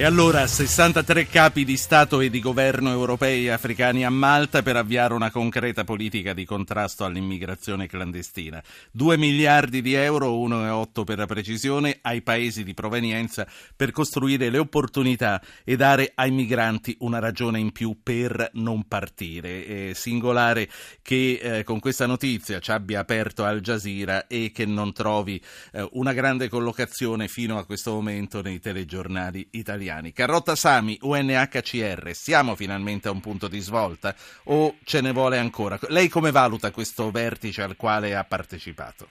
E allora 63 capi di Stato e di governo europei e africani a Malta per avviare una concreta politica di contrasto all'immigrazione clandestina. 2 miliardi di euro, 1,8 per la precisione, ai paesi di provenienza per costruire le opportunità e dare ai migranti una ragione in più per non partire. È singolare che eh, con questa notizia ci abbia aperto Al Jazeera e che non trovi eh, una grande collocazione fino a questo momento nei telegiornali italiani italiani. Carrotta Sami, UNHCR, siamo finalmente a un punto di svolta o ce ne vuole ancora? Lei come valuta questo vertice al quale ha partecipato?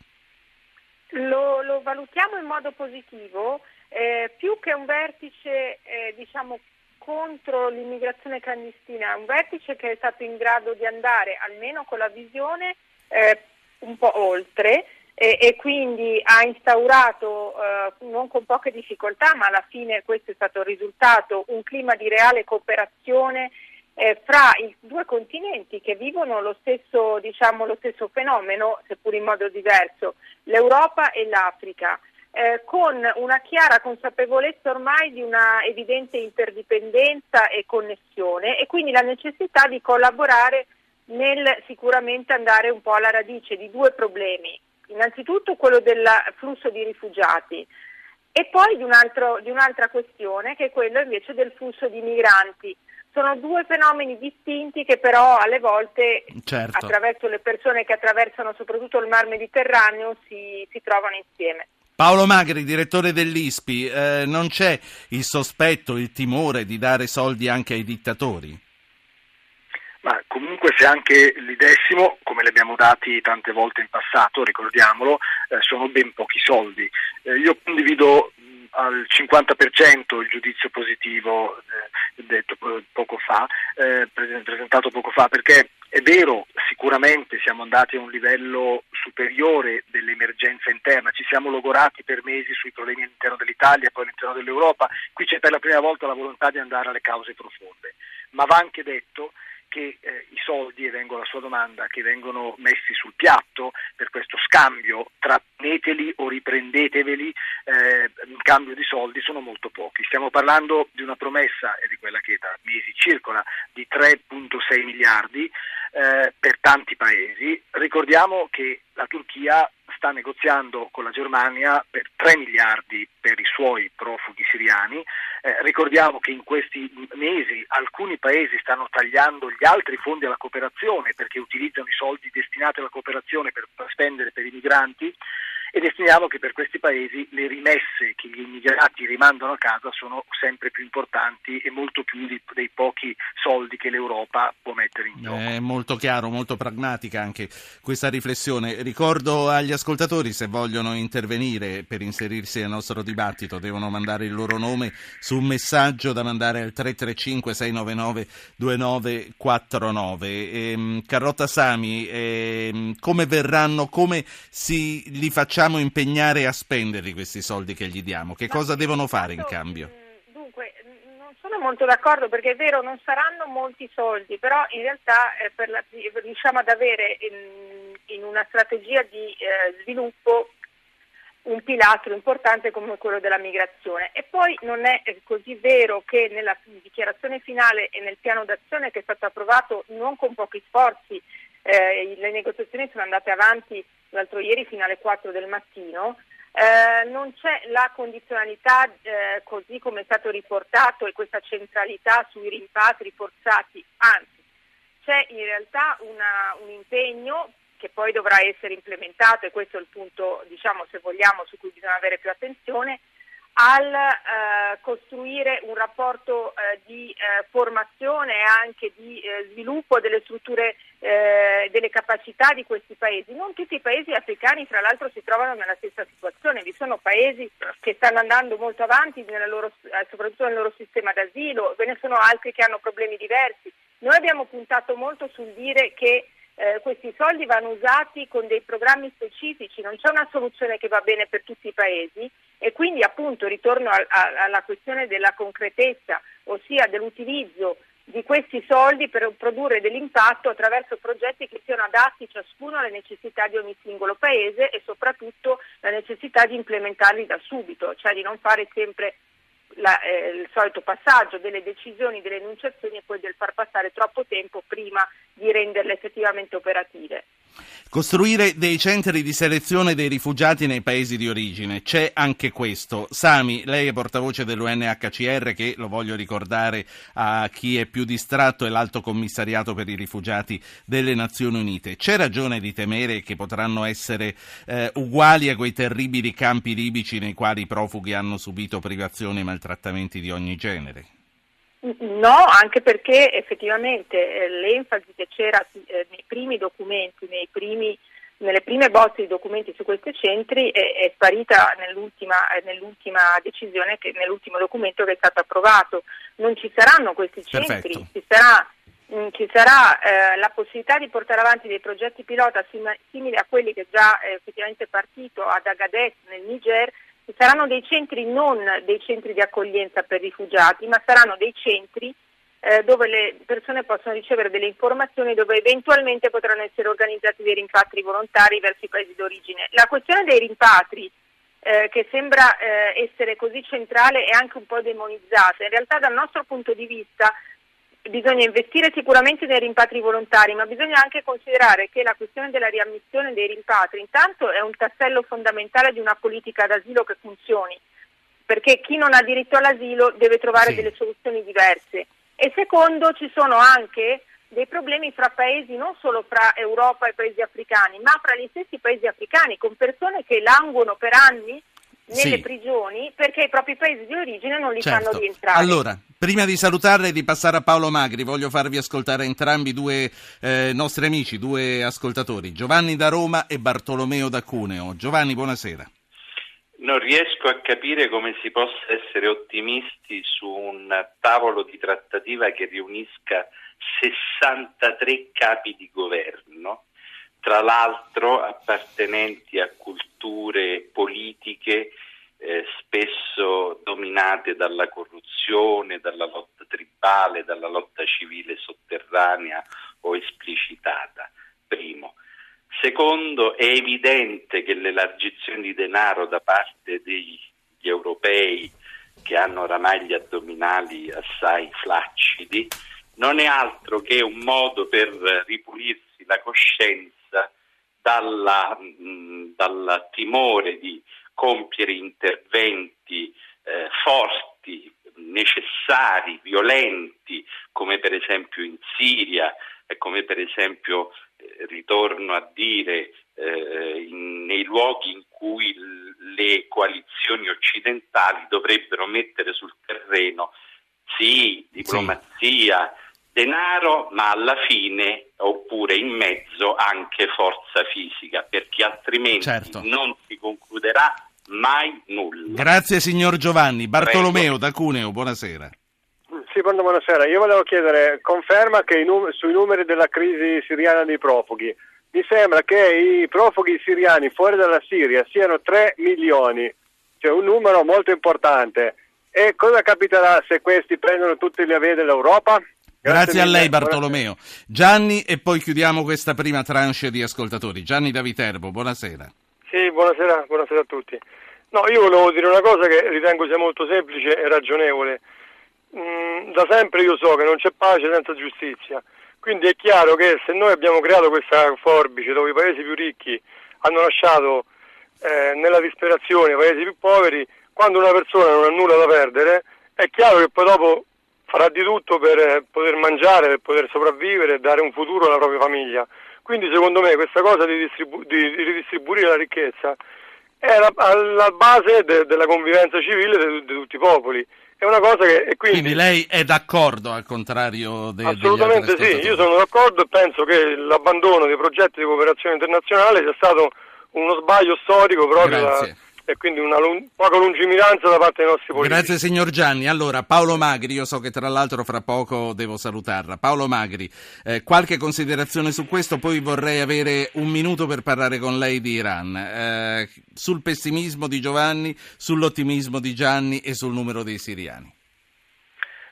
Lo, lo valutiamo in modo positivo, eh, più che un vertice eh, diciamo, contro l'immigrazione clandestina, un vertice che è stato in grado di andare almeno con la visione eh, un po' oltre e, e quindi ha instaurato, eh, non con poche difficoltà, ma alla fine questo è stato il risultato, un clima di reale cooperazione eh, fra i due continenti che vivono lo stesso, diciamo, lo stesso fenomeno, seppur in modo diverso, l'Europa e l'Africa. Eh, con una chiara consapevolezza ormai di una evidente interdipendenza e connessione e quindi la necessità di collaborare nel sicuramente andare un po' alla radice di due problemi, innanzitutto quello del flusso di rifugiati e poi di, un altro, di un'altra questione che è quello invece del flusso di migranti. Sono due fenomeni distinti che però alle volte certo. attraverso le persone che attraversano soprattutto il Mar Mediterraneo si, si trovano insieme. Paolo Magri, direttore dell'ISPI, eh, non c'è il sospetto, il timore di dare soldi anche ai dittatori? Comunque se anche li dessimo, come li abbiamo dati tante volte in passato, ricordiamolo, eh, sono ben pochi soldi. Eh, io condivido al 50% il giudizio positivo eh, detto poco fa, eh, presentato poco fa, perché è vero, sicuramente siamo andati a un livello superiore dell'emergenza interna, ci siamo logorati per mesi sui problemi all'interno dell'Italia poi all'interno dell'Europa, qui c'è per la prima volta la volontà di andare alle cause profonde, ma va anche detto che eh, i soldi, e vengo alla sua domanda, che vengono messi sul piatto per questo scambio, tratteneteli o riprendeteveli eh, in cambio di soldi, sono molto pochi. Stiamo parlando di una promessa, e di quella che da mesi circola, di 3,6 miliardi eh, per tanti paesi. Ricordiamo che la Turchia sta negoziando con la Germania per 3 miliardi per i suoi profughi siriani. Eh, ricordiamo che in questi mesi alcuni paesi stanno tagliando gli altri fondi alla cooperazione perché utilizzano i soldi destinati alla cooperazione per spendere per i migranti ed estimiamo che per questi paesi le rimesse che gli immigrati rimandano a casa sono sempre più importanti e molto più di, dei pochi soldi che l'Europa può mettere in gioco. È molto chiaro, molto pragmatica anche questa riflessione. Ricordo agli ascoltatori se vogliono intervenire per inserirsi nel nostro dibattito devono mandare il loro nome su un messaggio da mandare al 335 699 2949. E, Carrotta Sami, e, come verranno, come si li facciamo facciamo impegnare a spenderli questi soldi che gli diamo? Che cosa devono fare in cambio? Mm, dunque, non sono molto d'accordo perché è vero, non saranno molti soldi, però in realtà eh, la, riusciamo ad avere in, in una strategia di eh, sviluppo un pilastro importante come quello della migrazione. E poi non è così vero che nella dichiarazione finale e nel piano d'azione che è stato approvato non con pochi sforzi, eh, le negoziazioni sono andate avanti l'altro ieri fino alle 4 del mattino, eh, non c'è la condizionalità eh, così come è stato riportato e questa centralità sui rimpatri forzati, anzi c'è in realtà una, un impegno che poi dovrà essere implementato e questo è il punto diciamo se vogliamo su cui bisogna avere più attenzione al eh, costruire un rapporto eh, di eh, formazione e anche di eh, sviluppo delle strutture, eh, delle capacità di questi paesi. Non tutti i paesi africani, fra l'altro, si trovano nella stessa situazione. Vi sono paesi che stanno andando molto avanti, loro, eh, soprattutto nel loro sistema d'asilo, ve ne sono altri che hanno problemi diversi. Noi abbiamo puntato molto sul dire che eh, questi soldi vanno usati con dei programmi specifici, non c'è una soluzione che va bene per tutti i paesi e quindi appunto ritorno a, a, alla questione della concretezza, ossia dell'utilizzo di questi soldi per produrre dell'impatto attraverso progetti che siano adatti ciascuno alle necessità di ogni singolo paese e soprattutto la necessità di implementarli da subito, cioè di non fare sempre la, eh, il solito passaggio delle decisioni, delle enunciazioni e poi del far passare troppo tempo prima di renderle effettivamente operative. Costruire dei centri di selezione dei rifugiati nei paesi di origine, c'è anche questo. Sami, lei è portavoce dell'UNHCR che, lo voglio ricordare a chi è più distratto, è l'Alto Commissariato per i rifugiati delle Nazioni Unite. C'è ragione di temere che potranno essere eh, uguali a quei terribili campi libici nei quali i profughi hanno subito privazioni e maltrattamenti di ogni genere? No, anche perché effettivamente eh, l'enfasi che c'era eh, nei primi documenti, nei primi, nelle prime bozze di documenti su questi centri è, è sparita nell'ultima, eh, nell'ultima, decisione, che, nell'ultimo documento che è stato approvato. Non ci saranno questi centri, ci sarà, mh, mm, ci sarà eh, la possibilità di portare avanti dei progetti pilota sim- simili a quelli che già è effettivamente partito ad Agadez nel Niger saranno dei centri non dei centri di accoglienza per rifugiati, ma saranno dei centri eh, dove le persone possono ricevere delle informazioni, dove eventualmente potranno essere organizzati dei rimpatri volontari verso i paesi d'origine. La questione dei rimpatri, eh, che sembra eh, essere così centrale e anche un po' demonizzata, in realtà dal nostro punto di vista bisogna investire sicuramente nei rimpatri volontari, ma bisogna anche considerare che la questione della riammissione dei rimpatri intanto è un tassello fondamentale di una politica d'asilo che funzioni, perché chi non ha diritto all'asilo deve trovare sì. delle soluzioni diverse. E secondo ci sono anche dei problemi fra paesi, non solo fra Europa e paesi africani, ma fra gli stessi paesi africani, con persone che languono per anni nelle sì. prigioni perché i propri paesi di origine non li certo. fanno rientrare. Allora, prima di salutarle e di passare a Paolo Magri, voglio farvi ascoltare entrambi due eh, nostri amici, due ascoltatori, Giovanni da Roma e Bartolomeo da Cuneo. Giovanni, buonasera. Non riesco a capire come si possa essere ottimisti su un tavolo di trattativa che riunisca 63 capi di governo tra l'altro appartenenti a culture politiche eh, spesso dominate dalla corruzione, dalla lotta tribale, dalla lotta civile sotterranea o esplicitata. Primo. Secondo, è evidente che l'elargizione di denaro da parte degli europei che hanno oramai gli addominali assai flaccidi non è altro che un modo per ripulirsi la coscienza dalla, mh, dal timore di compiere interventi eh, forti, necessari, violenti, come per esempio in Siria e come per esempio, eh, ritorno a dire, eh, in, nei luoghi in cui l- le coalizioni occidentali dovrebbero mettere sul terreno sì, diplomazia, sì denaro, ma alla fine oppure in mezzo anche forza fisica, perché altrimenti certo. non si concluderà mai nulla. Grazie signor Giovanni. Bartolomeo Prego. da Cuneo, buonasera. Sì, buonasera. Io volevo chiedere, conferma che num- sui numeri della crisi siriana dei profughi, mi sembra che i profughi siriani fuori dalla Siria siano 3 milioni, cioè un numero molto importante. E cosa capiterà se questi prendono tutti gli averi dell'Europa? Grazie, Grazie a lei Bartolomeo. Gianni e poi chiudiamo questa prima tranche di ascoltatori. Gianni da Viterbo, buonasera. Sì, buonasera, buonasera a tutti. No, io volevo dire una cosa che ritengo sia molto semplice e ragionevole. Mm, da sempre io so che non c'è pace senza giustizia, quindi è chiaro che se noi abbiamo creato questa forbice dove i paesi più ricchi hanno lasciato eh, nella disperazione i paesi più poveri, quando una persona non ha nulla da perdere, è chiaro che poi dopo farà di tutto per eh, poter mangiare, per poter sopravvivere e dare un futuro alla propria famiglia. Quindi secondo me questa cosa di, distribu- di, di ridistribuire la ricchezza è la, alla base de- della convivenza civile di tutti i popoli. È una cosa che... Quindi... quindi... lei è d'accordo al contrario de- Assolutamente sì, io sono d'accordo e penso che l'abbandono dei progetti di cooperazione internazionale sia stato uno sbaglio storico proprio da e quindi una lung- poca lungimiranza da parte dei nostri politici. Grazie signor Gianni. Allora, Paolo Magri, io so che tra l'altro fra poco devo salutarla. Paolo Magri, eh, qualche considerazione su questo, poi vorrei avere un minuto per parlare con lei di Iran. Eh, sul pessimismo di Giovanni, sull'ottimismo di Gianni e sul numero dei siriani.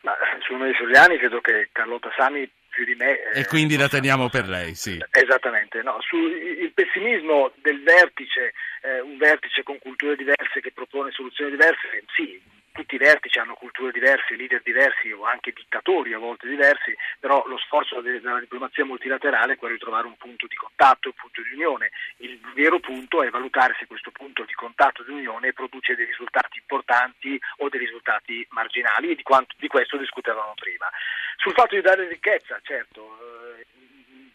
Ma sul numero dei siriani credo che Carlotta Sami più di me. E quindi la teniamo per lei, sì. Esattamente, no, sul pessimismo del vertice, eh, un vertice con culture diverse che propone soluzioni diverse, sì, tutti i vertici hanno culture diverse, leader diversi o anche dittatori a volte diversi, però lo sforzo della diplomazia multilaterale è quello di trovare un punto di contatto, un punto di unione. Il vero punto è valutare se questo punto di contatto di unione produce dei risultati importanti o dei risultati marginali e di, quanto, di questo discutevamo prima. Sul fatto di dare ricchezza, certo, eh,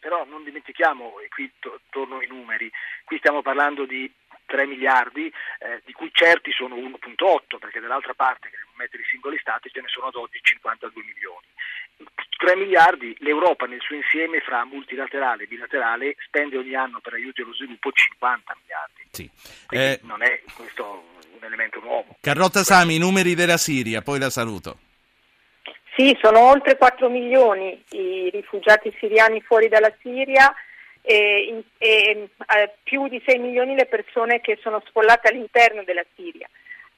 però non dimentichiamo, e qui to- torno ai numeri, qui stiamo parlando di 3 miliardi, eh, di cui certi sono 1.8, perché dall'altra parte, che devono mettere i singoli stati, ce ne sono ad oggi 52 milioni. 3 miliardi, l'Europa nel suo insieme fra multilaterale e bilaterale spende ogni anno per aiuti allo sviluppo 50 miliardi. Sì. Eh, non è questo un elemento nuovo. Carlotta Sami, i numeri della Siria, poi la saluto. Sì, sono oltre 4 milioni i rifugiati siriani fuori dalla Siria e, e più di 6 milioni le persone che sono sfollate all'interno della Siria.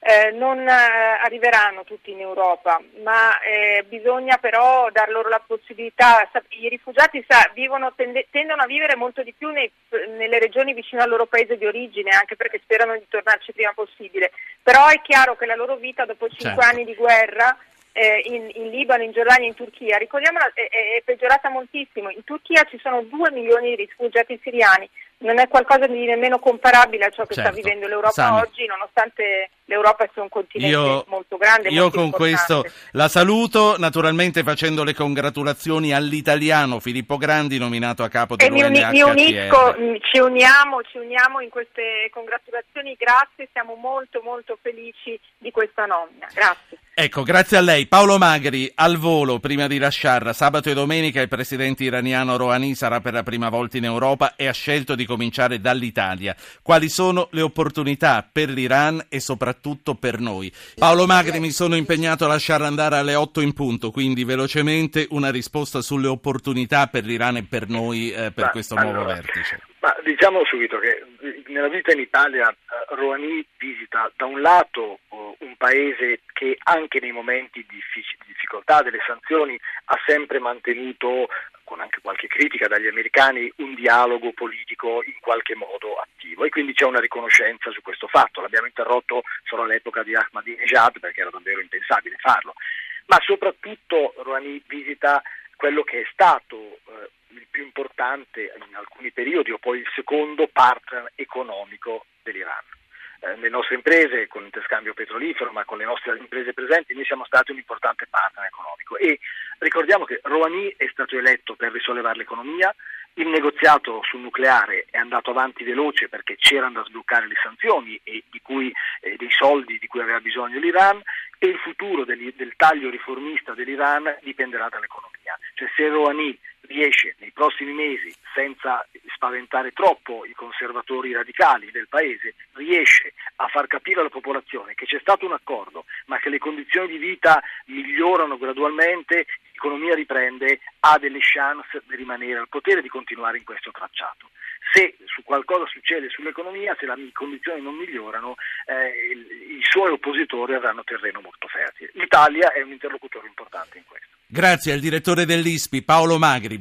Eh, non eh, arriveranno tutti in Europa, ma eh, bisogna però dar loro la possibilità. I rifugiati sa, vivono, tende, tendono a vivere molto di più nei, nelle regioni vicino al loro paese di origine, anche perché sperano di tornarci prima possibile. Però è chiaro che la loro vita dopo cinque certo. anni di guerra eh, in, in, Libano, in Giordania, in Turchia, ricordiamola, è, è, peggiorata moltissimo. In Turchia ci sono 2 milioni di rifugiati siriani, non è qualcosa di nemmeno comparabile a ciò che certo. sta vivendo l'Europa Sami. oggi, nonostante l'Europa sia un continente io, molto grande. Io molto con importante. questo la saluto, naturalmente facendo le congratulazioni all'italiano Filippo Grandi, nominato a capo dell'UNHCR. Mi, mi unisco, ci uniamo, ci uniamo in queste congratulazioni, grazie, siamo molto molto felici di questa nomina. Grazie. Ecco, grazie a lei. Paolo Magri, al volo, prima di lasciarla, sabato e domenica il presidente iraniano Rouhani sarà per la prima volta in Europa e ha scelto di cominciare dall'Italia. Quali sono le opportunità per l'Iran e soprattutto per noi? Paolo Magri, mi sono impegnato a lasciare andare alle 8 in punto, quindi velocemente una risposta sulle opportunità per l'Iran e per noi eh, per Ma, questo allora, nuovo vertice. Ma diciamo subito che nella vita in Italia eh, Rouhani visita da un lato paese che anche nei momenti di difficoltà delle sanzioni ha sempre mantenuto, con anche qualche critica dagli americani, un dialogo politico in qualche modo attivo. E quindi c'è una riconoscenza su questo fatto. L'abbiamo interrotto solo all'epoca di Ahmadinejad perché era davvero impensabile farlo, ma soprattutto Rouhani visita quello che è stato eh, il più importante in alcuni periodi o poi il secondo partner economico dell'Iran eh, le nostre imprese con interscambio petrolifero, ma con le nostre imprese presenti, noi siamo stati un importante partner economico e ricordiamo che Rouhani è stato eletto per risollevare l'economia, il negoziato sul nucleare è andato avanti veloce perché c'erano da sbloccare le sanzioni e cui, eh, dei soldi di cui aveva bisogno l'Iran e il futuro del, del taglio riformista dell'Iran dipenderà dall'economia. Cioè se Rouhani riesce nei prossimi mesi, senza spaventare troppo i conservatori radicali del paese, riesce a far capire alla popolazione che c'è stato un accordo, ma che le condizioni di vita migliorano gradualmente, l'economia riprende, ha delle chance di rimanere al potere e di continuare in questo tracciato. Se su qualcosa succede sull'economia, se le condizioni non migliorano, eh, i suoi oppositori avranno terreno molto fertile. L'Italia è un interlocutore importante in questo. Grazie al direttore dell'ISPI Paolo Magri.